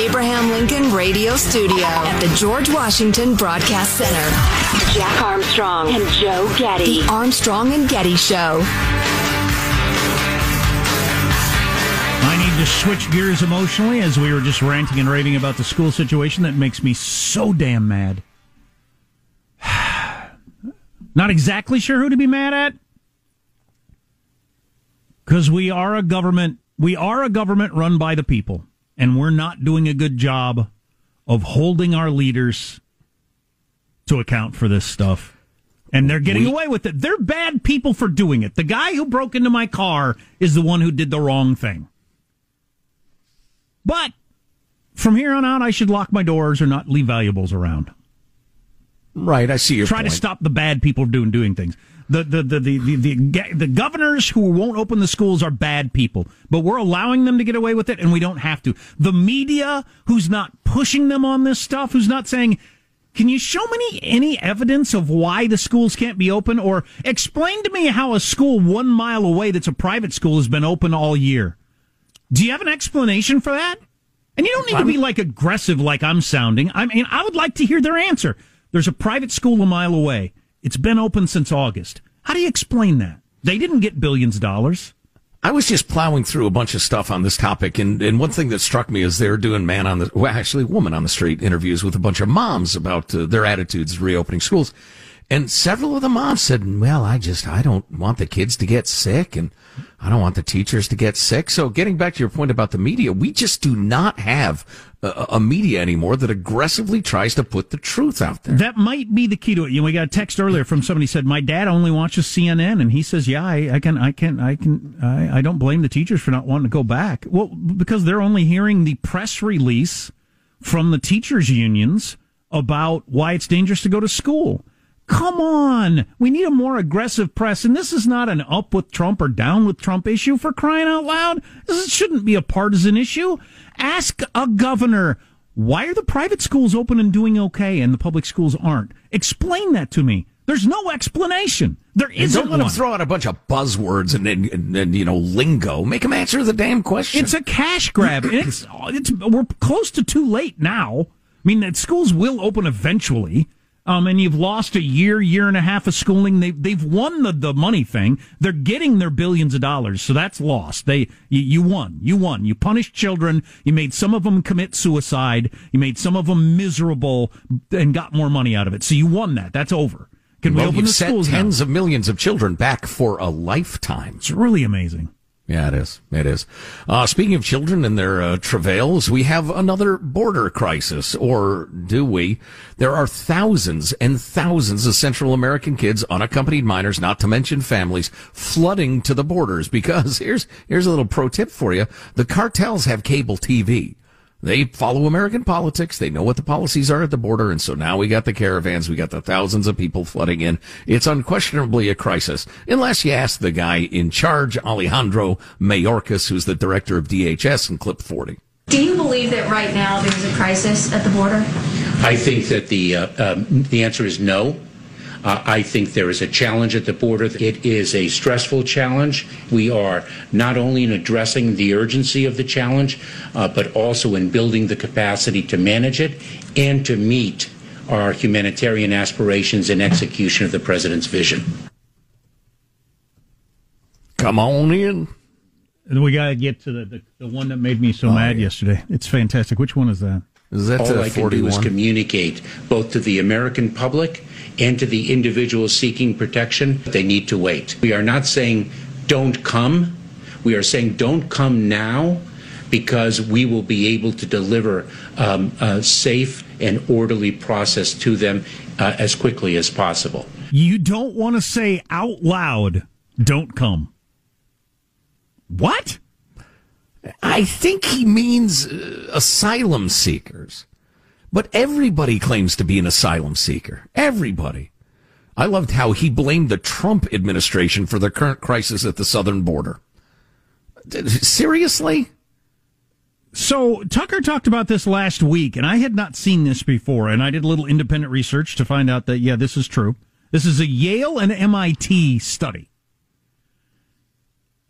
Abraham Lincoln Radio Studio at the George Washington Broadcast Center, Jack Armstrong and Joe Getty. The Armstrong and Getty Show. I need to switch gears emotionally as we were just ranting and raving about the school situation that makes me so damn mad. Not exactly sure who to be mad at. Because we are a government, we are a government run by the people, and we're not doing a good job of holding our leaders to account for this stuff. And they're getting We- away with it. They're bad people for doing it. The guy who broke into my car is the one who did the wrong thing. But from here on out, I should lock my doors or not leave valuables around. Right, I see your Try point. to stop the bad people doing doing things. The the, the, the, the, the the governors who won't open the schools are bad people, but we're allowing them to get away with it, and we don't have to. The media, who's not pushing them on this stuff, who's not saying, "Can you show me any evidence of why the schools can't be open?" or explain to me how a school one mile away that's a private school has been open all year. Do you have an explanation for that? And you don't need to be like aggressive like I'm sounding. I mean, I would like to hear their answer. There's a private school a mile away. It's been open since August. How do you explain that? They didn't get billions of dollars. I was just plowing through a bunch of stuff on this topic, and, and one thing that struck me is they're doing man on the, well, actually, woman on the street interviews with a bunch of moms about uh, their attitudes reopening schools. And several of the moms said, well, I just, I don't want the kids to get sick, and I don't want the teachers to get sick. So getting back to your point about the media, we just do not have a, a media anymore that aggressively tries to put the truth out there. That might be the key to it. You know, we got a text earlier from somebody who said, "My dad only watches CNN," and he says, "Yeah, I, I can, I can, I can, I, I don't blame the teachers for not wanting to go back. Well, because they're only hearing the press release from the teachers' unions about why it's dangerous to go to school." Come on. We need a more aggressive press. And this is not an up with Trump or down with Trump issue for crying out loud. This shouldn't be a partisan issue. Ask a governor, why are the private schools open and doing okay and the public schools aren't? Explain that to me. There's no explanation. There And isn't don't let them throw out a bunch of buzzwords and, and, and, and, you know lingo. Make them answer the damn question. It's a cash grab. It's it's we're close to too late now. I mean, that schools will open eventually. Um, and you've lost a year, year and a half of schooling. They've they've won the, the money thing. They're getting their billions of dollars, so that's lost. They you, you won, you won. You punished children. You made some of them commit suicide. You made some of them miserable and got more money out of it. So you won that. That's over. Can we well, open you've the schools now? tens of millions of children back for a lifetime. It's really amazing. Yeah, it is. It is. Uh, speaking of children and their uh, travails, we have another border crisis, or do we? There are thousands and thousands of Central American kids, unaccompanied minors, not to mention families, flooding to the borders because here's, here's a little pro tip for you. The cartels have cable TV. They follow American politics. They know what the policies are at the border. And so now we got the caravans. We got the thousands of people flooding in. It's unquestionably a crisis. Unless you ask the guy in charge, Alejandro Mayorkas, who's the director of DHS in clip 40. Do you believe that right now there's a crisis at the border? I think that the uh, um, the answer is no. Uh, I think there is a challenge at the border. It is a stressful challenge. We are not only in addressing the urgency of the challenge, uh, but also in building the capacity to manage it and to meet our humanitarian aspirations and execution of the president's vision. Come on in. And we got to get to the, the, the one that made me so mad yesterday. It's fantastic. Which one is that? Is that All I can do is communicate both to the American public and to the individuals seeking protection. They need to wait. We are not saying don't come. We are saying don't come now because we will be able to deliver um, a safe and orderly process to them uh, as quickly as possible. You don't want to say out loud, don't come. What? I think he means uh, asylum seekers. But everybody claims to be an asylum seeker. Everybody. I loved how he blamed the Trump administration for the current crisis at the southern border. Seriously? So Tucker talked about this last week, and I had not seen this before, and I did a little independent research to find out that yeah, this is true. This is a Yale and MIT study.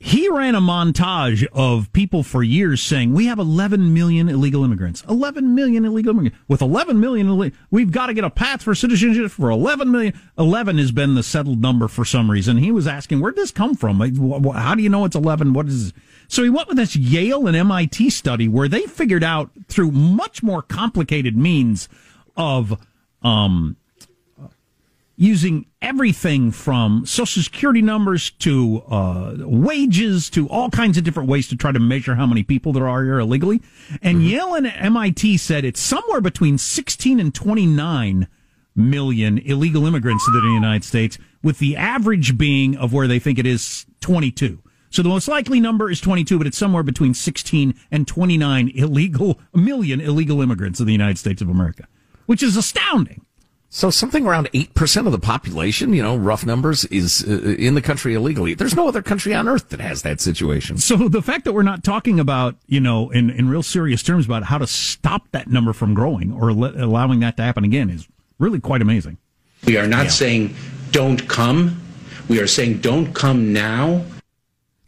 He ran a montage of people for years saying we have 11 million illegal immigrants. 11 million illegal immigrants. With 11 million, illi- we've got to get a path for citizenship for 11 million. 11 has been the settled number for some reason. He was asking, where did this come from? How do you know it's 11? What is so he went with this Yale and MIT study where they figured out through much more complicated means of um, using everything from social security numbers to uh, wages to all kinds of different ways to try to measure how many people there are here illegally. And Yale and MIT said it's somewhere between 16 and 29 million illegal immigrants in the United States, with the average being of where they think it is 22. So the most likely number is 22, but it's somewhere between 16 and 29 illegal million illegal immigrants in the United States of America, which is astounding. So something around 8% of the population, you know, rough numbers, is uh, in the country illegally. There's no other country on earth that has that situation. So the fact that we're not talking about, you know, in, in real serious terms about how to stop that number from growing or le- allowing that to happen again is really quite amazing. We are not saying don't come. We are saying don't come now.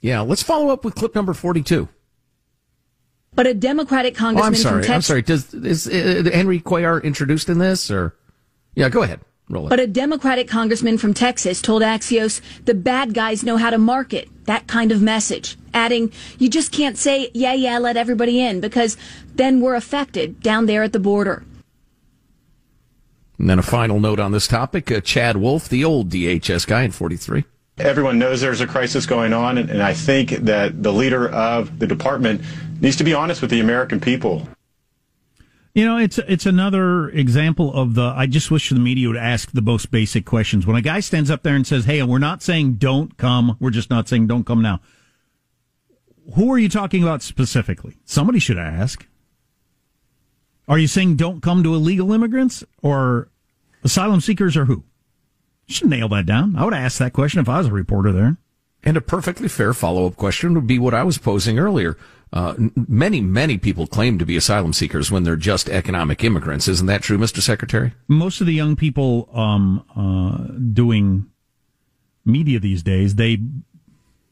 Yeah, let's follow up with clip number 42. But a Democratic Oh, congressman I'm sorry. from Texas. I'm sorry. Does is uh, Henry Cuellar introduced in this or? Yeah, go ahead. Roll it. But a Democratic congressman from Texas told Axios the bad guys know how to market that kind of message, adding, You just can't say, yeah, yeah, let everybody in, because then we're affected down there at the border. and then a final note on this topic: uh, Chad Wolf, the old DHS guy in 43. Everyone knows there's a crisis going on, and, and I think that the leader of the department needs to be honest with the American people. You know, it's it's another example of the. I just wish the media would ask the most basic questions. When a guy stands up there and says, "Hey, we're not saying don't come. We're just not saying don't come now." Who are you talking about specifically? Somebody should ask. Are you saying don't come to illegal immigrants or asylum seekers or who? You should nail that down. I would ask that question if I was a reporter there. And a perfectly fair follow up question would be what I was posing earlier. Uh, many, many people claim to be asylum seekers when they're just economic immigrants. Isn't that true, Mr. Secretary? most of the young people um, uh, doing media these days, they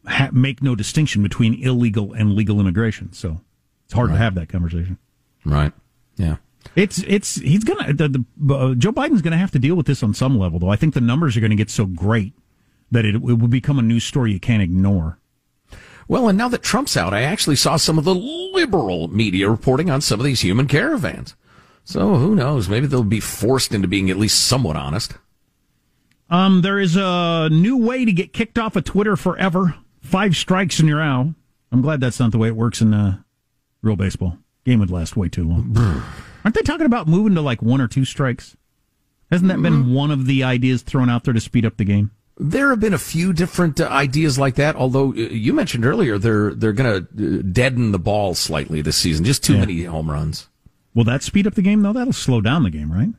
ha- make no distinction between illegal and legal immigration. So it's hard to have that conversation. Right. Yeah. It's it's he's gonna the, the, uh, Joe Biden's gonna have to deal with this on some level, though. I think the numbers are going to get so great that it, it will become a news story you can't ignore. Well, and now that Trump's out, I actually saw some of the liberal media reporting on some of these human caravans. So who knows? Maybe they'll be forced into being at least somewhat honest. Um, there is a new way to get kicked off of Twitter forever. Five strikes and you're out. I'm glad that's not the way it works in uh, real baseball. Game would last way too long. Aren't they talking about moving to like one or two strikes? Hasn't that been one of the ideas thrown out there to speed up the game? There have been a few different uh, ideas like that. Although uh, you mentioned earlier they're they're going to deaden the ball slightly this season. Just too Yeah. many home runs. Will that speed up the game though? That'll slow down the game, right?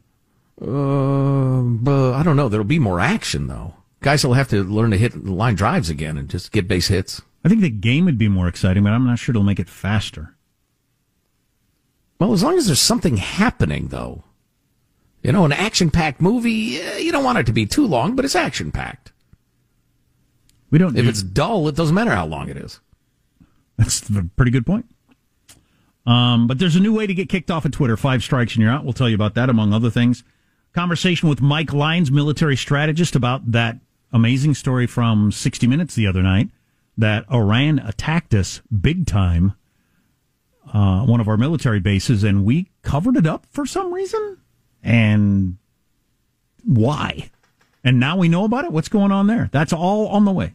Uh, but I don't know. There'll be more action though. Guys will have to learn to hit line drives again and just get base hits. I think the game would be more exciting, but I'm not sure it'll make it faster. Well, as long as there's something happening, though. You know, an action packed movie, eh, you don't want it to be too long, but it's action packed. We don't. If it's dull, it doesn't matter how long it is. That's a pretty good point. Um, but there's a new way to get kicked off of Twitter. Five strikes and you're out. We'll tell you about that, among other things. Conversation with Mike Lyons, military strategist, about that amazing story from 60 Minutes the other night that Iran attacked us big time, uh, one of our military bases, and we covered it up for some reason. And why? And now we know about it. What's going on there? That's all on the way.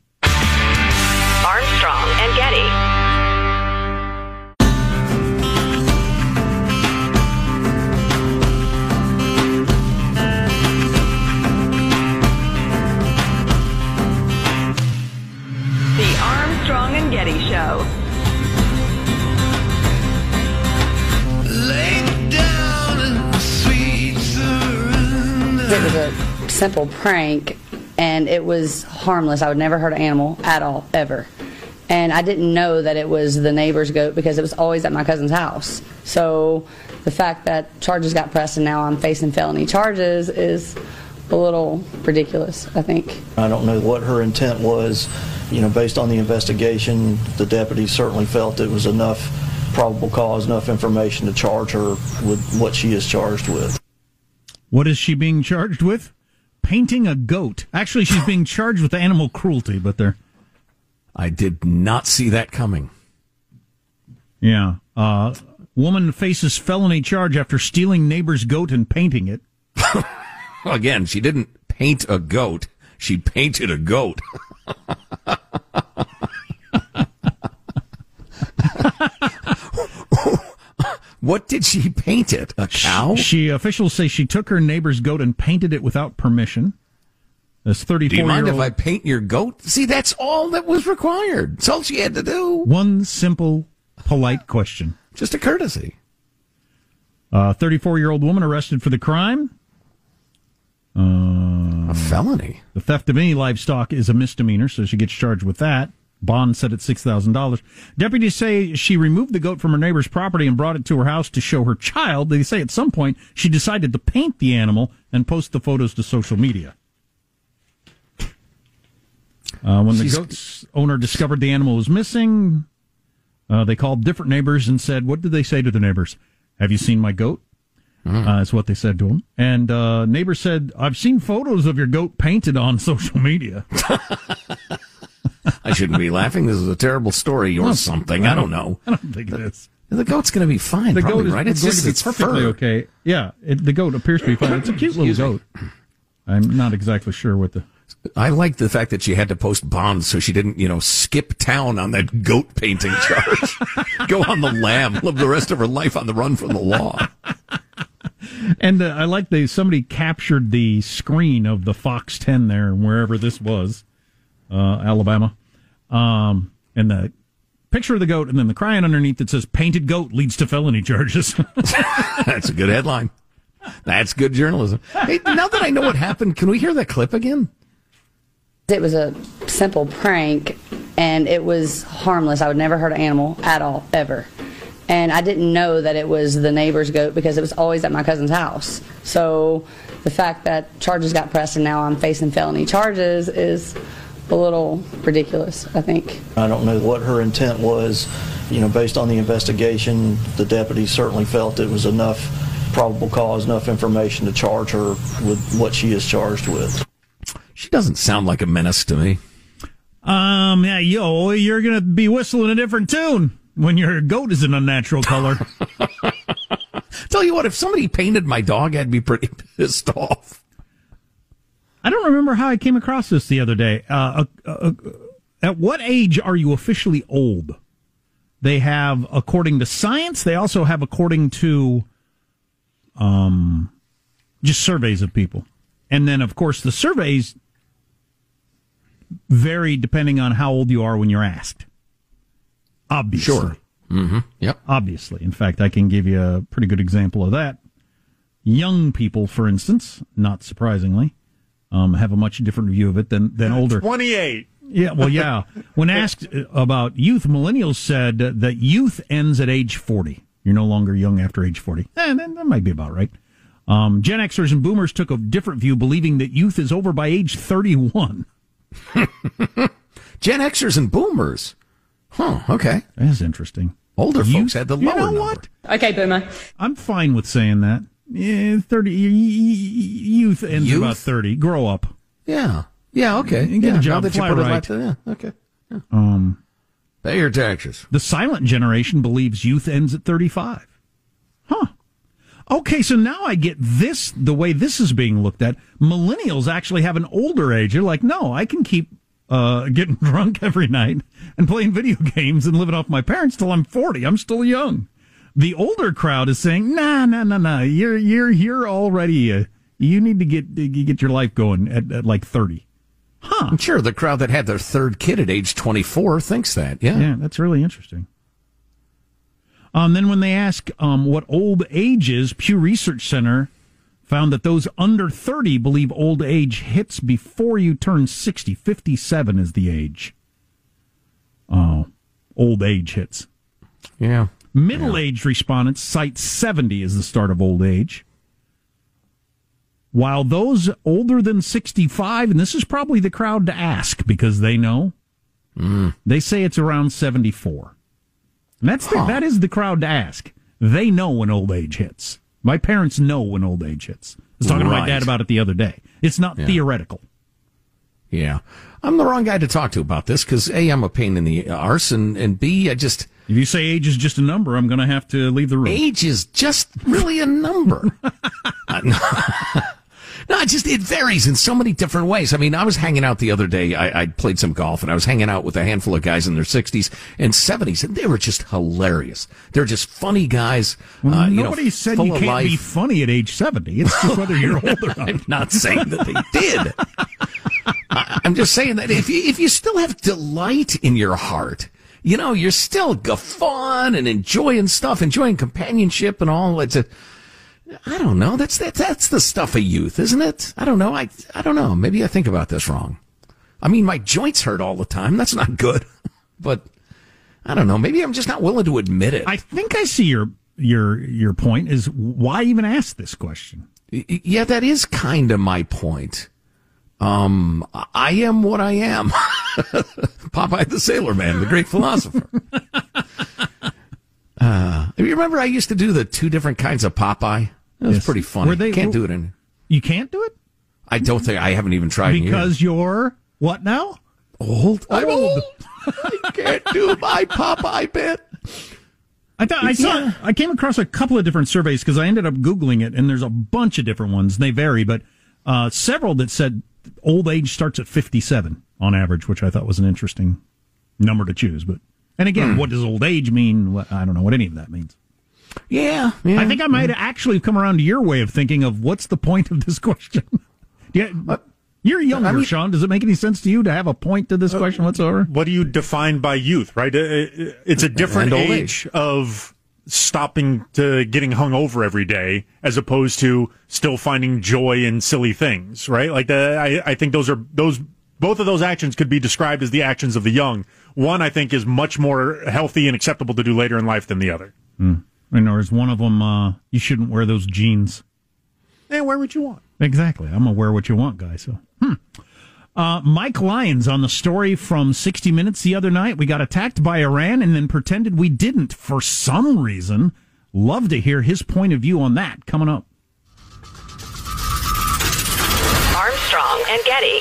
It was a simple prank, and it was harmless. I would never hurt an animal at all, ever. And I didn't know that it was the neighbor's goat because it was always at my cousin's house. So the fact that charges got pressed and now I'm facing felony charges is a little ridiculous, I think. I don't know what her intent was. You know, based on the investigation, the deputies certainly felt it was enough probable cause, enough information to charge her with what she is charged with. What is she being charged with? Painting a goat. Actually, she's being charged with animal cruelty, but they're. I did not see that coming. Yeah. Uh, woman faces felony charge after stealing neighbor's goat and painting it. Again, she didn't paint a goat. She painted a goat. what did she paint it? A cow? She officials say she took her neighbor's goat and painted it without permission. This 34 Do you mind if. I paint your goat? See, that's all that was required. That's all she had to do. One simple, polite question. Just a courtesy. A 34 year old woman arrested for the crime. Uh, a felony. The theft of any livestock is a misdemeanor, so she gets charged with that. Bond set at $6,000. Deputies say she removed the goat from her neighbor's property and brought it to her house to show her child. They say at some point she decided to paint the animal and post the photos to social media. Uh, when the goat's owner discovered the animal was missing, uh, they called different neighbors and said, What did they say to the neighbors? Have you seen my goat? Uh, that's what they said to him. And uh, neighbor said, I've seen photos of your goat painted on social media. I shouldn't be laughing. This is a terrible story or something. I don't know. I don't think it is. The goat's going to be fine, The probably, goat is right? It's going just to be its perfectly fur. okay. Yeah, it, the goat appears to be fine. It's a cute little goat. I'm not exactly sure what the. I like the fact that she had to post bonds so she didn't, you know, skip town on that goat painting charge. Go on the lam, live the rest of her life on the run from the law. And uh, I like they somebody captured the screen of the Fox 10 there, wherever this was, uh, Alabama, um, and the picture of the goat, and then the chyron underneath that says "painted goat leads to felony charges." That's a good headline. That's good journalism. Hey, now that I know what happened, can we hear that clip again? It was a simple prank, and it was harmless. I would never hurt an animal at all, ever. And I didn't know that it was the neighbor's goat because it was always at my cousin's house. So the fact that charges got pressed and now I'm facing felony charges is a little ridiculous, I think. I don't know what her intent was. You know, based on the investigation, the deputies certainly felt it was enough probable cause, enough information to charge her with what she is charged with. She doesn't sound like a menace to me. um, yeah, yo, you're gonna be whistling a different tune when your goat is an unnatural color. Tell you what, if somebody painted my dog, I'd be pretty pissed off. I don't remember how I came across this the other day. Uh, uh, uh, at what age are you officially old? They have, according to science, they also have according to um, just surveys of people. And then, of course, the surveys vary depending on how old you are when you're asked. Obviously. Sure. Mm-hmm. Yep. Obviously. In fact, I can give you a pretty good example of that. Young people, for instance, not surprisingly, um, have a much different view of it than, than older. 28. Yeah, well, yeah. When asked about youth, millennials said that youth ends at age 40. You're no longer young after age 40. Eh, that, that might be about right. Um, Gen Xers and Boomers took a different view, believing that youth is over by age 31. Gen Xers and Boomers. Huh, okay. That's interesting. Older Youth- folks had the you lower know number. what? Okay, Boomer. I'm fine with saying that. Yeah, 30, y- y- y- youth ends Youth? about 30. Grow up. Yeah. Yeah, okay. And get a job, that you fly put it right. like that, yeah, okay. Um, Pay your taxes. The silent generation believes youth ends at 35. Huh. Okay, so now I get this, the way this is being looked at. Millennials actually have an older age. They're like, no, I can keep uh, getting drunk every night and playing video games and living off my parents till I'm 40. I'm still young. The older crowd is saying, nah, nah, nah, nah. You're, you're, you're already, uh, you need to get, get your life going at, at like 30. Huh. I'm sure the crowd that had their third kid at age 24 thinks that. Yeah. Yeah, that's really interesting. Um, then when they ask um, what old age is, Pew Research Center found that those under 30 believe old age hits before you turn 60. 57 is the age. Oh, old age hits. Yeah. Middle aged respondents cite 70 as the start of old age. While those older than 65, and this is probably the crowd to ask because they know, mm. they say it's around 74. And that's the, that is the crowd to ask. They know when old age hits. My parents know when old age hits. I was talking to my dad about it the other day. It's not Yeah. theoretical. Yeah. I'm the wrong guy to talk to about this because A, I'm a pain in the arse, and, and B, I just. If you say age is just a number, I'm going to have to leave the room. Age is just really a number. No, it just it varies in so many different ways. I mean, I was hanging out the other day. I, I played some golf, and I was hanging out with a handful of guys in their 60s and 70s, and they were just hilarious. They're just funny guys. uh, you know, Nobody said you can't life. be funny at age 70. It's just whether you're old or not. I'm not saying that they did. I- I'm just saying that if you, if you still have delight in your heart, you know, you're still guffawing and enjoying stuff, enjoying companionship and all. It's a, I don't know. That's that, that's the stuff of youth, isn't it? I don't know. I I don't know. Maybe I think about this wrong. I mean, my joints hurt all the time. That's not good. But I don't know. Maybe I'm just not willing to admit it. I think I see your your your point is why even ask this question? Yeah, that is kind of my point. Um, I am what I am. Popeye the Sailor Man, the great philosopher. Uh, you remember I used to do the two different kinds of Popeye? That was Yes. pretty funny. Were they- Can't do it in. You can't do it I don't think I haven't even tried because you're what now? old. I'm old. I can't do my Popeye bit. I thought I saw. Yeah. I came across a couple of different surveys because I ended up googling it, and there's a bunch of different ones. They vary, but uh, several that said old age starts at 57 on average, which I thought was an interesting number to choose. But and again, Hmm. what does old age mean? What- I don't know what any of that means. Yeah, yeah. I think I might actually come around to your way of thinking of what's the point of this question. yeah, you're younger, I mean- Sean. Does it make any sense to you to have a point to this question whatsoever? What do you define by youth, right? Uh, uh, It's a different old age of stopping to getting hung over every day as opposed to still finding joy in silly things, right? Like the, I, I think those are those both of those actions could be described as the actions of the young. One I think is much more healthy and acceptable to do later in life than the other. And or is one of them? Uh, you shouldn't wear those jeans. And wear what you want. Exactly. I'm gonna wear what you want guy. So, hmm. Uh, Mike Lyons on the story from 60 Minutes the other night. We got attacked by Iran and then pretended we didn't for some reason. Love to hear his point of view on that coming up. Armstrong and Getty.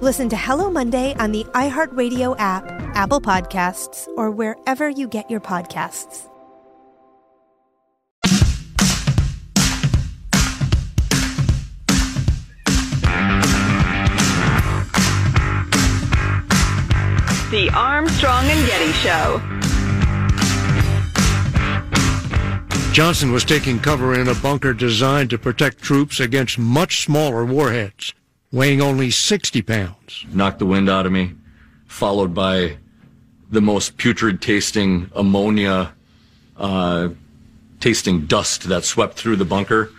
Listen to Hello Monday on the iHeartRadio app, Apple Podcasts, or wherever you get your podcasts. The Armstrong and Getty Show. Johnson was taking cover in a bunker designed to protect troops against much smaller warheads, weighing only 60 pounds. knocked the wind out of me, followed by the most putrid tasting ammonia uh, tasting dust that swept through the bunker,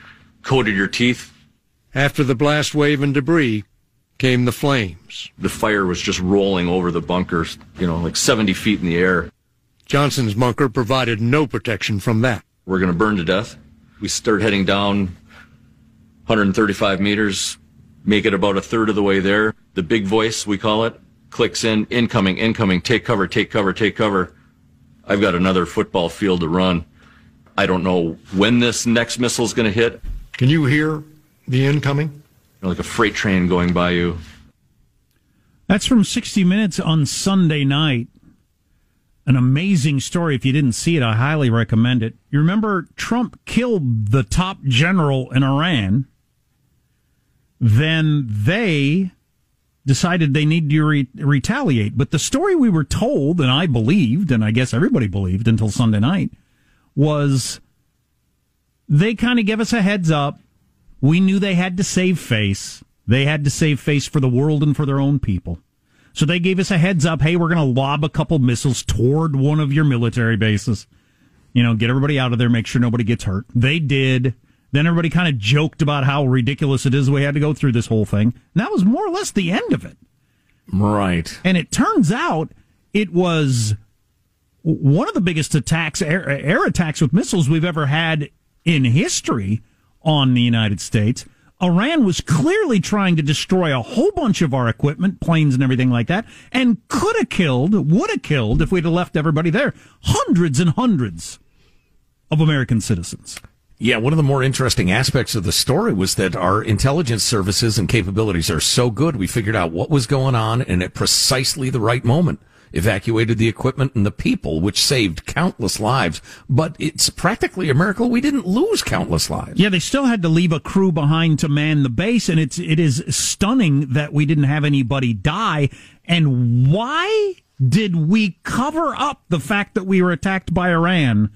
coated your teeth. After the blast wave and debris came the flames. The fire was just rolling over the bunkers, you know, like 70 feet in the air. Johnson's bunker provided no protection from that. We're going to burn to death. We start heading down 135 meters, make it about a third of the way there. The big voice, we call it, clicks in, incoming, incoming, take cover, take cover, take cover. I've got another football field to run. I don't know when this next missile is going to hit. Can you hear the incoming? Like a freight train going by you. That's from 60 Minutes on Sunday night. An amazing story. If you didn't see it, I highly recommend it. You remember Trump killed the top general in Iran. Then they decided they need to re- retaliate. But the story we were told, and I believed, and I guess everybody believed until Sunday night, was they kind of gave us a heads up. We knew they had to save face. They had to save face for the world and for their own people. So they gave us a heads up. Hey, we're going to lob a couple missiles toward one of your military bases. You know, get everybody out of there, make sure nobody gets hurt. They did. Then everybody kind of joked about how ridiculous it is we had to go through this whole thing. And that was more or less the end of it. Right. And it turns out it was one of the biggest attacks, air, air attacks with missiles we've ever had in history on the United States. Iran was clearly trying to destroy a whole bunch of our equipment, planes and everything like that, and could have killed, would have killed if we'd have left everybody there, hundreds and hundreds of American citizens. Yeah, one of the more interesting aspects of the story was that our intelligence services and capabilities are so good. We figured out what was going on and at precisely the right moment. evacuated the equipment and the people, which saved countless lives. But it's practically a miracle we didn't lose countless lives. Yeah, they still had to leave a crew behind to man the base, and it's it is stunning that we didn't have anybody die. And why did we cover up the fact that we were attacked by Iran?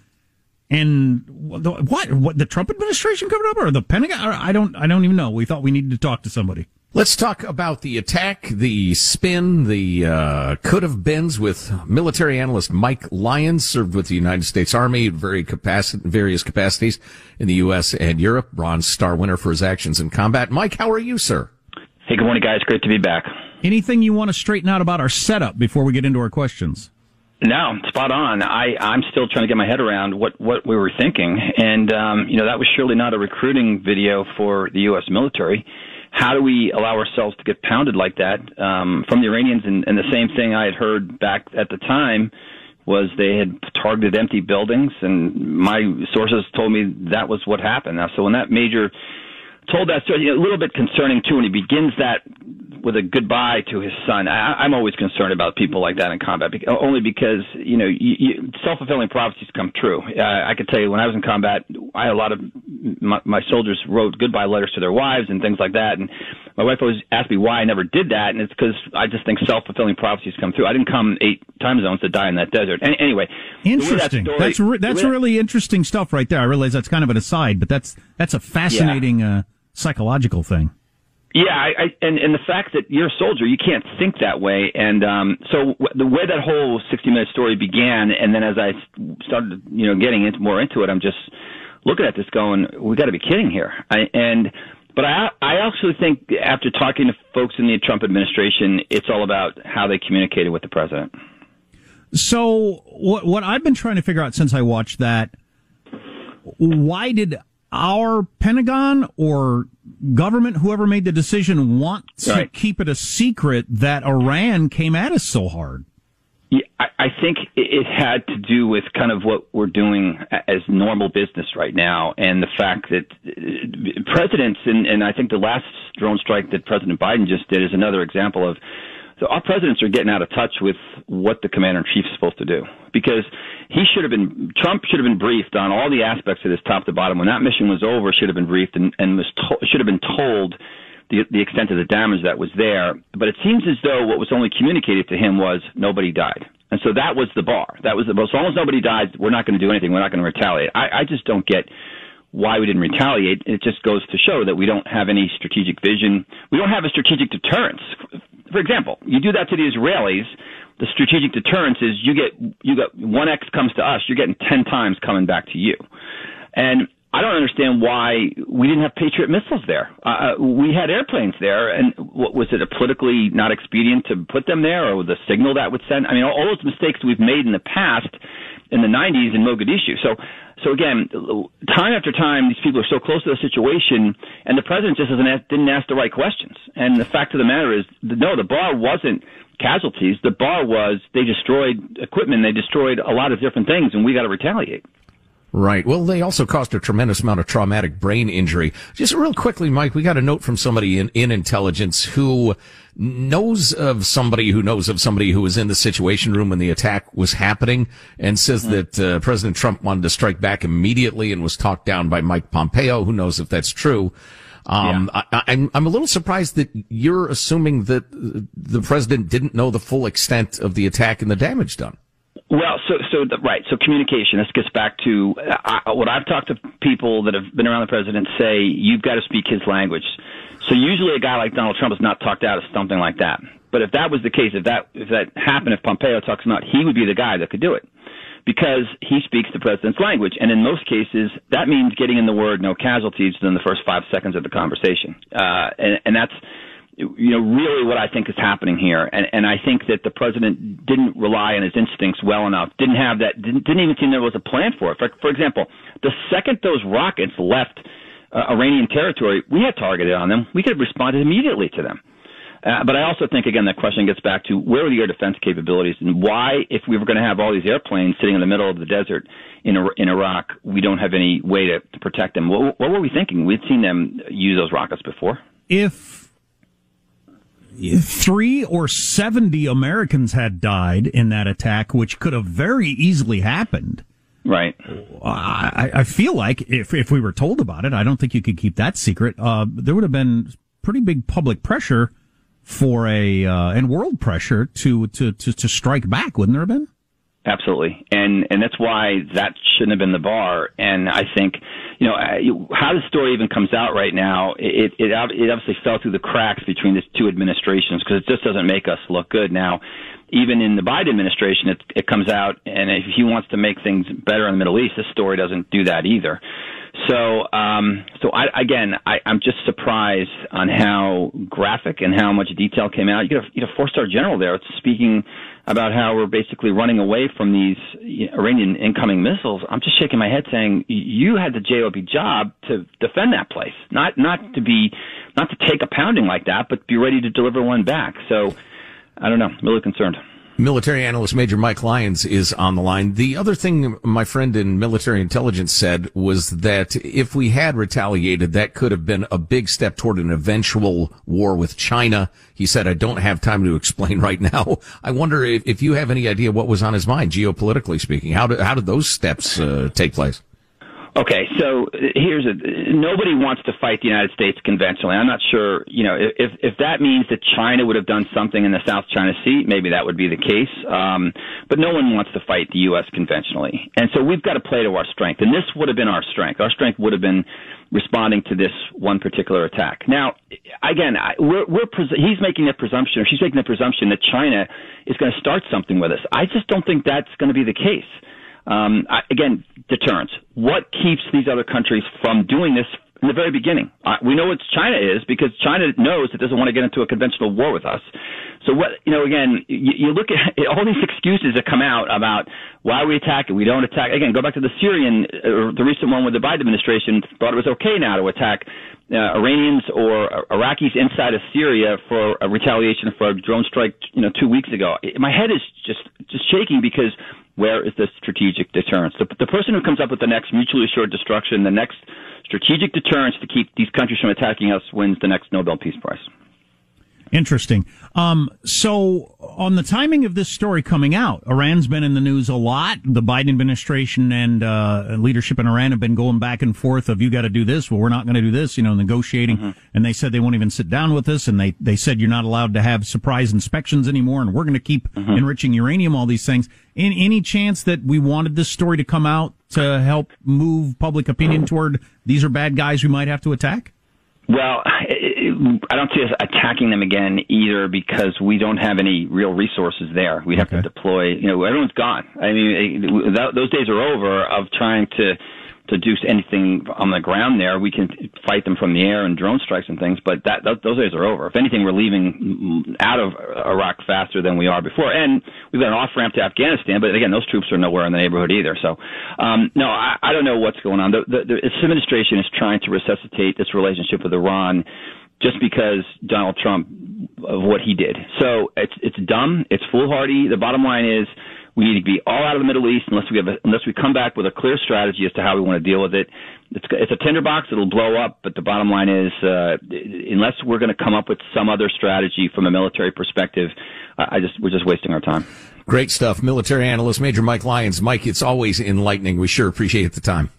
And what what the Trump administration covered up, or the Pentagon? I don't I don't even know. We thought we needed to talk to somebody. Let's talk about the attack, the spin, the uh, could have beens with military analyst Mike Lyons, served with the United States Army at very capacity, various capacities in the U.S. and Europe. Bronze Star winner for his actions in combat. Mike, how are you, sir? Hey, good morning, guys. Great to be back. Anything you want to straighten out about our setup before we get into our questions? No, spot on. I, I'm still trying to get my head around what, what we were thinking. And, um, you know, that was surely not a recruiting video for the U.S. military how do we allow ourselves to get pounded like that um, from the Iranians? And, and the same thing I had heard back at the time was they had targeted empty buildings, and my sources told me that was what happened. Now, so when that major told that story, a little bit concerning too, when he begins that with a goodbye to his son. I, I'm always concerned about people like that in combat, only because you know you, you, self-fulfilling prophecies come true. Uh, I could tell you when I was in combat, I had a lot of my, my soldiers wrote goodbye letters to their wives and things like that, and my wife always asked me why I never did that, and it's because I just think self-fulfilling prophecies come through. I didn't come eight time zones to die in that desert. Any, anyway, interesting. That story, that's re- that's really interesting stuff right there. I realize that's kind of an aside, but that's that's a fascinating yeah. uh, psychological thing. Yeah, I, I, and and the fact that you're a soldier, you can't think that way. And um, so w- the way that whole 60 minute story began, and then as I started, you know, getting into more into it, I'm just looking at this, going, "We got to be kidding here." I, and but I I actually think after talking to folks in the Trump administration, it's all about how they communicated with the president. So what what I've been trying to figure out since I watched that, why did our Pentagon or government, whoever made the decision, want to right. keep it a secret that Iran came at us so hard? Yeah, I, I think it had to do with kind of what we're doing as normal business right now, and the fact that uh, presidents, and, and I think the last drone strike that President Biden just did is another example of so our presidents are getting out of touch with what the commander in chief is supposed to do because he should have been Trump should have been briefed on all the aspects of this top to bottom. When that mission was over, should have been briefed and, and was to- should have been told the the extent of the damage that was there. But it seems as though what was only communicated to him was nobody died. And so that was the bar. That was the as long as nobody dies, we're not going to do anything. We're not going to retaliate. I, I just don't get why we didn't retaliate. It just goes to show that we don't have any strategic vision. We don't have a strategic deterrence for example, you do that to the Israelis, the strategic deterrence is you get you got one X comes to us, you're getting ten times coming back to you. And I don't understand why we didn't have Patriot missiles there. Uh, uh we had airplanes there, and what, was it a politically not expedient to put them there, or the signal that would send? I mean, all, all those mistakes we've made in the past in the 90s in Mogadishu. So, so again, time after time, these people are so close to the situation, and the president just doesn't ask, didn't ask the right questions. And the fact of the matter is, no, the bar wasn't casualties. The bar was they destroyed equipment, they destroyed a lot of different things, and we got to retaliate. Right. Well, they also caused a tremendous amount of traumatic brain injury. Just real quickly, Mike, we got a note from somebody in, in intelligence who knows of somebody who knows of somebody who was in the situation room when the attack was happening and says mm-hmm. that uh, President Trump wanted to strike back immediately and was talked down by Mike Pompeo. Who knows if that's true? Um, yeah. I, I'm, I'm a little surprised that you're assuming that the president didn't know the full extent of the attack and the damage done. Well, so so the, right. So communication. This gets back to uh, what I've talked to people that have been around the president say. You've got to speak his language. So usually a guy like Donald Trump is not talked out of something like that. But if that was the case, if that if that happened, if Pompeo talks him out, he would be the guy that could do it because he speaks the president's language. And in most cases, that means getting in the word no casualties within the first five seconds of the conversation. Uh, and, and that's you know, really what I think is happening here. And, and I think that the president didn't rely on his instincts well enough, didn't have that, didn't, didn't even seem there was a plan for it. For, for example, the second those rockets left uh, Iranian territory, we had targeted on them. We could have responded immediately to them. Uh, but I also think, again, that question gets back to where are the air defense capabilities and why, if we were going to have all these airplanes sitting in the middle of the desert in, in Iraq, we don't have any way to, to protect them. What, what were we thinking? We'd seen them use those rockets before. If three or 70 Americans had died in that attack, which could have very easily happened. Right. I, I feel like if, if we were told about it, I don't think you could keep that secret. Uh, there would have been pretty big public pressure for a, uh, and world pressure to, to, to, to strike back, wouldn't there have been? Absolutely, and and that's why that shouldn't have been the bar. And I think, you know, how the story even comes out right now, it it, it obviously fell through the cracks between the two administrations because it just doesn't make us look good. Now, even in the Biden administration, it it comes out, and if he wants to make things better in the Middle East, this story doesn't do that either. So, um, so I, again, I, I'm just surprised on how graphic and how much detail came out. You got a, you got a four-star general there speaking about how we're basically running away from these Iranian incoming missiles. I'm just shaking my head saying you had the JOB job to defend that place, not not to be not to take a pounding like that, but be ready to deliver one back. So I don't know, really concerned. Military analyst Major Mike Lyons is on the line. The other thing my friend in military intelligence said was that if we had retaliated, that could have been a big step toward an eventual war with China. He said, I don't have time to explain right now. I wonder if, if you have any idea what was on his mind, geopolitically speaking. How did, how did those steps uh, take place? Okay, so here's a nobody wants to fight the United States conventionally. I'm not sure, you know, if if that means that China would have done something in the South China Sea, maybe that would be the case. Um, but no one wants to fight the U.S. conventionally, and so we've got to play to our strength. And this would have been our strength. Our strength would have been responding to this one particular attack. Now, again, I, we're, we're pres- he's making a presumption, or she's making a presumption that China is going to start something with us. I just don't think that's going to be the case. Um, I, again, deterrence. What keeps these other countries from doing this in the very beginning? Uh, we know what China is because China knows it doesn't want to get into a conventional war with us. So what you know, again, you, you look at all these excuses that come out about why we attack it, we don't attack. Again, go back to the Syrian, or uh, the recent one with the Biden administration thought it was okay now to attack uh, Iranians or Iraqis inside of Syria for a retaliation for a drone strike, you know, two weeks ago. My head is just just shaking because where is the strategic deterrence? The, the person who comes up with the next mutually assured destruction, the next strategic deterrence to keep these countries from attacking us, wins the next Nobel Peace Prize. Interesting. Um, so on the timing of this story coming out, Iran's been in the news a lot. The Biden administration and uh, leadership in Iran have been going back and forth of you got to do this, well we're not going to do this, you know, negotiating. Mm-hmm. And they said they won't even sit down with us, and they they said you're not allowed to have surprise inspections anymore, and we're going to keep mm-hmm. enriching uranium. All these things. In, any chance that we wanted this story to come out to help move public opinion toward these are bad guys we might have to attack? Well, I don't see us attacking them again either because we don't have any real resources there. We have okay. to deploy. You know, everyone's gone. I mean, those days are over of trying to to do anything on the ground there. We can fight them from the air and drone strikes and things, but that, those days are over. If anything, we're leaving out of Iraq faster than we are before, and we've got an off ramp to Afghanistan. But again, those troops are nowhere in the neighborhood either. So, um, no, I, I don't know what's going on. The, the, the administration is trying to resuscitate this relationship with Iran just because Donald Trump of what he did. So it's it's dumb. It's foolhardy. The bottom line is we need to be all out of the Middle East unless we have a, unless we come back with a clear strategy as to how we want to deal with it. It's it's a tinderbox. It'll blow up. But the bottom line is, uh, unless we're going to come up with some other strategy from a military perspective, I just we're just wasting our time. Great stuff, military analyst Major Mike Lyons. Mike, it's always enlightening. We sure appreciate the time.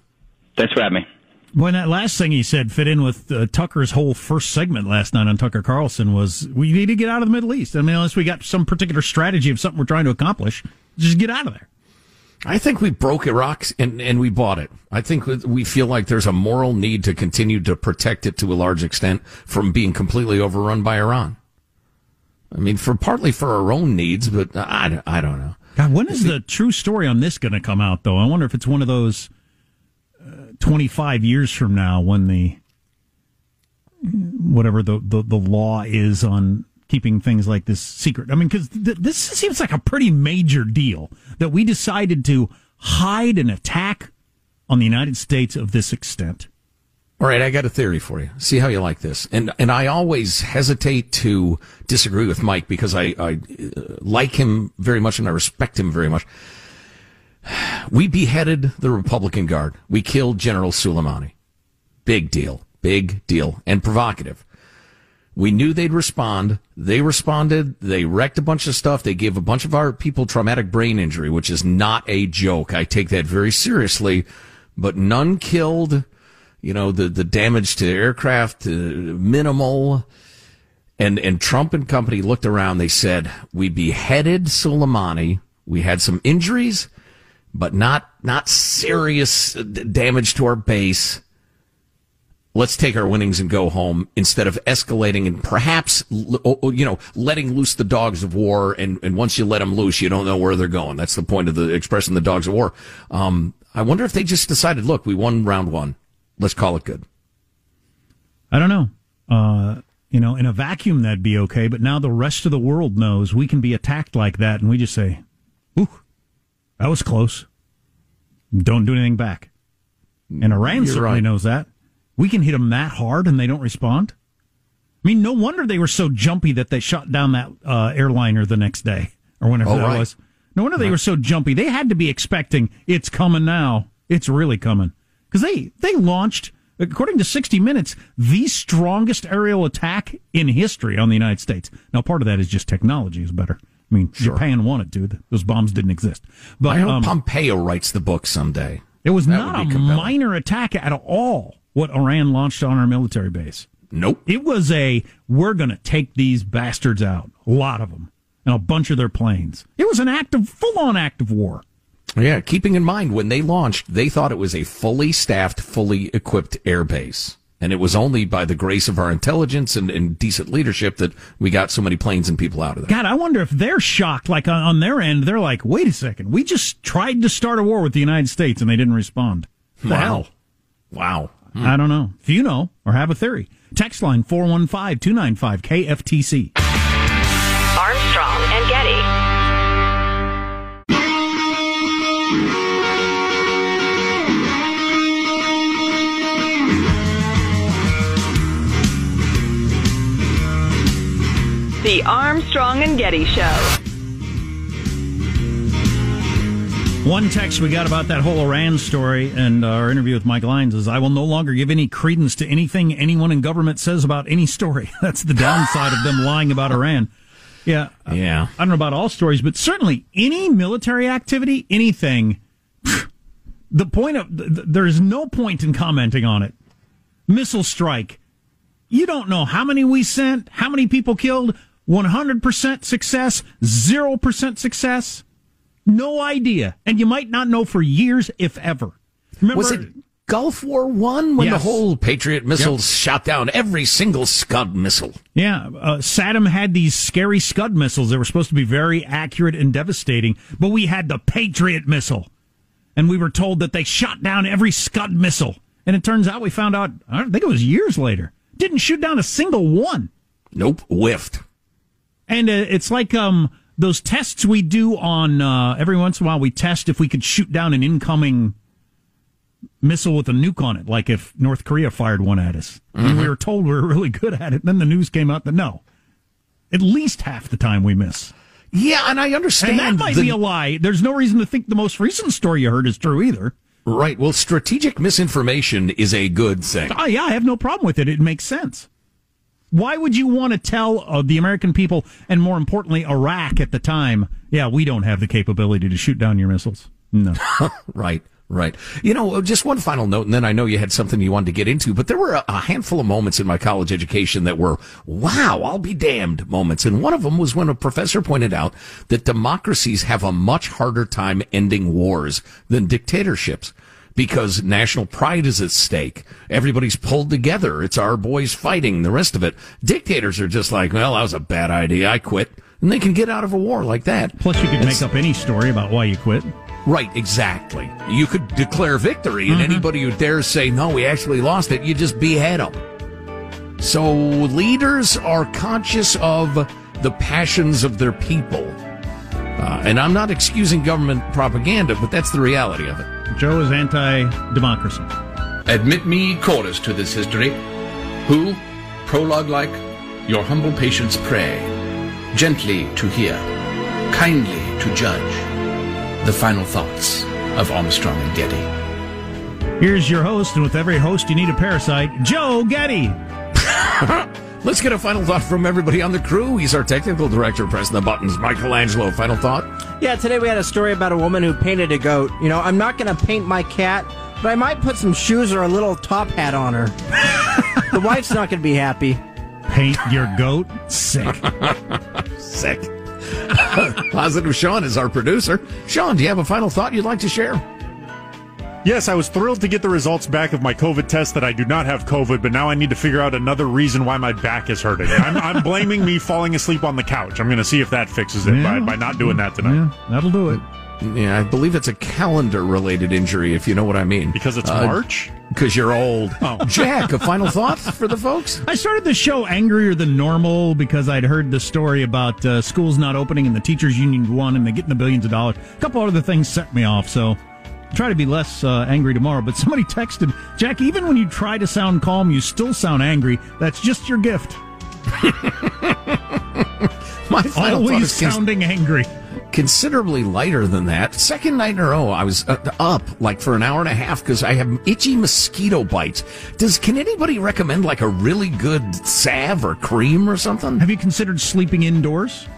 Thanks for having me. When that last thing he said fit in with uh, Tucker's whole first segment last night on Tucker Carlson was we need to get out of the Middle East. I mean, unless we got some particular strategy of something we're trying to accomplish, just get out of there. I think we broke Iraq and, and we bought it. I think we feel like there's a moral need to continue to protect it to a large extent from being completely overrun by Iran. I mean, for partly for our own needs, but I, I don't know. God, when is the true story on this going to come out, though? I wonder if it's one of those 25 years from now when the whatever the, the, the law is on keeping things like this secret. I mean, because th- this seems like a pretty major deal that we decided to hide an attack on the United States of this extent. All right, I got a theory for you. See how you like this. And and I always hesitate to disagree with Mike because I, I uh, like him very much and I respect him very much. We beheaded the Republican Guard. We killed General Soleimani. Big deal. Big deal. And provocative. We knew they'd respond. They responded. They wrecked a bunch of stuff. They gave a bunch of our people traumatic brain injury, which is not a joke. I take that very seriously, but none killed. You know, the, the damage to aircraft, uh, minimal. And, and Trump and company looked around. They said, we beheaded Soleimani. We had some injuries, but not, not serious damage to our base let's take our winnings and go home instead of escalating and perhaps, you know, letting loose the dogs of war. And, and once you let them loose, you don't know where they're going. That's the point of the expressing the dogs of war. Um, I wonder if they just decided, look, we won round one. Let's call it good. I don't know. Uh, you know, in a vacuum, that'd be okay. But now the rest of the world knows we can be attacked like that. And we just say, ooh, that was close. Don't do anything back. And Iran You're certainly right. knows that. We can hit them that hard and they don't respond. I mean, no wonder they were so jumpy that they shot down that uh, airliner the next day or whenever Oh, that right. was. No wonder they were so jumpy. They had to be expecting it's coming now. It's really coming because they they launched, according to 60 Minutes, the strongest aerial attack in history on the United States. Now, part of that is just technology is better. I mean, Japan wanted to; those bombs didn't exist. But I hope um, Pompeo writes the book someday. it was That not a compelling. minor attack at all what Iran launched on our military base. Nope. It was a, we're going to take these bastards out. A lot of them. And a bunch of their planes. It was an act of, full on act of war. Yeah, keeping in mind when they launched, they thought it was a fully staffed, fully equipped air base. And it was only by the grace of our intelligence and, and decent leadership that we got so many planes and people out of there. God, I wonder if they're shocked. Like on, on their end, they're like, wait a second. We just tried to start a war with the United States and they didn't respond. Wow. hell? Wow. Hmm. I don't know. If you know or have a theory, text line 415 295 KFTC. The Armstrong and Getty Show. One text we got about that whole Iran story and our interview with Mike Lyons is I will no longer give any credence to anything anyone in government says about any story. That's the downside of them lying about Iran. Yeah. Yeah. I don't know about all stories, but certainly any military activity, anything, the point of, th- th- there's no point in commenting on it. Missile strike. You don't know how many we sent, how many people killed, 100% success, 0% success. No idea. And you might not know for years, if ever. Remember, Was it Gulf War One when Yes. the whole Patriot missiles Yep. shot down every single Scud missile? Yeah, uh, Saddam had these scary Scud missiles that were supposed to be very accurate and devastating, but we had the Patriot missile. And we were told that they shot down every Scud missile. And it turns out we found out, I think it was years later, didn't shoot down a single one. Nope, whiffed. And uh, it's like um, those tests we do on uh, every once in a while, we test if we could shoot down an incoming missile with a nuke on it, like if North Korea fired one at us. And we were told we were really good at it. Then the news came out that no, at least half the time we miss. Yeah, and I understand. And that might the- be a lie. There's no reason to think the most recent story you heard is true either. Right. Well, strategic misinformation is a good thing. Oh, yeah, I have no problem with it. It makes sense. Why would you want to tell uh, the American people, and more importantly, Iraq at the time, yeah, we don't have the capability to shoot down your missiles? No. right. Right. You know, just one final note, and then I know you had something you wanted to get into, but there were a, a handful of moments in my college education that were, wow, I'll be damned moments. And one of them was when a professor pointed out that democracies have a much harder time ending wars than dictatorships. Because national pride is at stake. Everybody's pulled together. It's our boys fighting, the rest of it. Dictators are just like, well, that was a bad idea. I quit. And they can get out of a war like that. Plus, you could It's- make up any story about why you quit. Right, exactly. You could declare victory, and anybody who dares say, no, we actually lost it, you just behead them. So leaders are conscious of the passions of their people. Uh, and I'm not excusing government propaganda, but that's the reality of it. Joe is anti democracy. Admit me chorus to this history, who, prologue like, your humble patience pray, gently to hear, kindly to judge, the final thoughts of Armstrong and Getty. Here's your host, and with every host, you need a parasite, Joe Getty. Let's get a final thought from everybody on the crew. He's our technical director, pressing the buttons. Michelangelo, final thought? Yeah, today we had a story about a woman who painted a goat. You know, I'm not going to paint my cat, but I might put some shoes or a little top hat on her. the wife's not going to be happy. Paint your goat? Sick. Sick. Positive Sean is our producer. Sean, do you have a final thought you'd like to share? Yes, I was thrilled to get the results back of my COVID test that I do not have COVID, but now I need to figure out another reason why my back is hurting. I'm, I'm blaming me falling asleep on the couch. I'm going to see if that fixes it Yeah. by, by not doing that tonight. Yeah, that'll do it. Yeah, I believe it's a calendar related injury, if you know what I mean. Because it's Uh, March? Because you're old. Oh. Jack, a final thought for the folks? I started the show angrier than normal because I'd heard the story about uh, schools not opening and the teachers union won and they're getting the billions of dollars. A couple other things set me off, so I'll try to be less uh, angry tomorrow. But somebody texted, Jack, even when you try to sound calm, you still sound angry. That's just your gift. My final Always is cons- sounding angry. considerably lighter than that. Second night in a row, I was uh, up like for an hour and a half because I have itchy mosquito bites. Does can anybody recommend like a really good salve or cream or something? Have you considered sleeping indoors?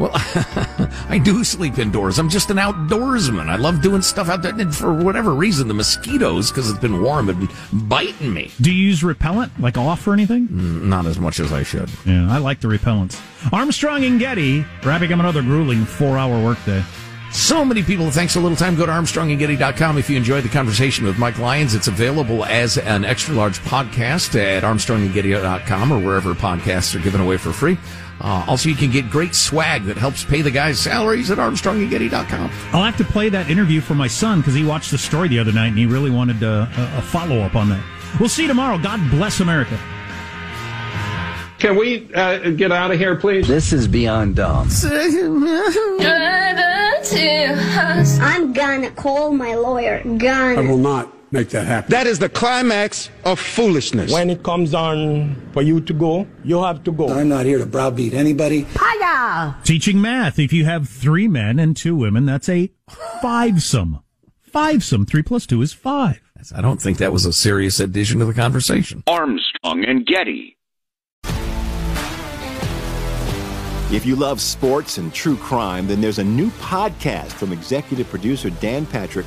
Well, I do sleep indoors. I'm just an outdoorsman. I love doing stuff out there. And for whatever reason, the mosquitoes, because it's been warm, have been biting me. Do you use repellent, like off or anything? Mm, Not as much as I should. Yeah, I like the repellents. Armstrong and Getty wrapping up another grueling four-hour workday. So many people. Thanks a little time. Go to armstrongandgetty.com if you enjoyed the conversation with Mike Lyons. It's available as an extra large podcast at armstrongandgetty.com or wherever podcasts are given away for free. Uh, also, you can get great swag that helps pay the guys' salaries at armstrongandgetty.com. I'll have to play that interview for my son because he watched the story the other night and he really wanted uh, a, a follow up on that. We'll see you tomorrow. God bless America. Can we uh, get out of here, please? This is beyond dumb. I'm gonna call my lawyer. Gonna. I will not make that happen. That is the climax of foolishness. When it comes on for you to go, you have to go. I'm not here to browbeat anybody. Hiya! Teaching math. If you have three men and two women, that's a fivesome. Fivesome. Three plus two is five. I don't think that was a serious addition to the conversation. Armstrong and Getty. If you love sports and true crime, then there's a new podcast from executive producer Dan Patrick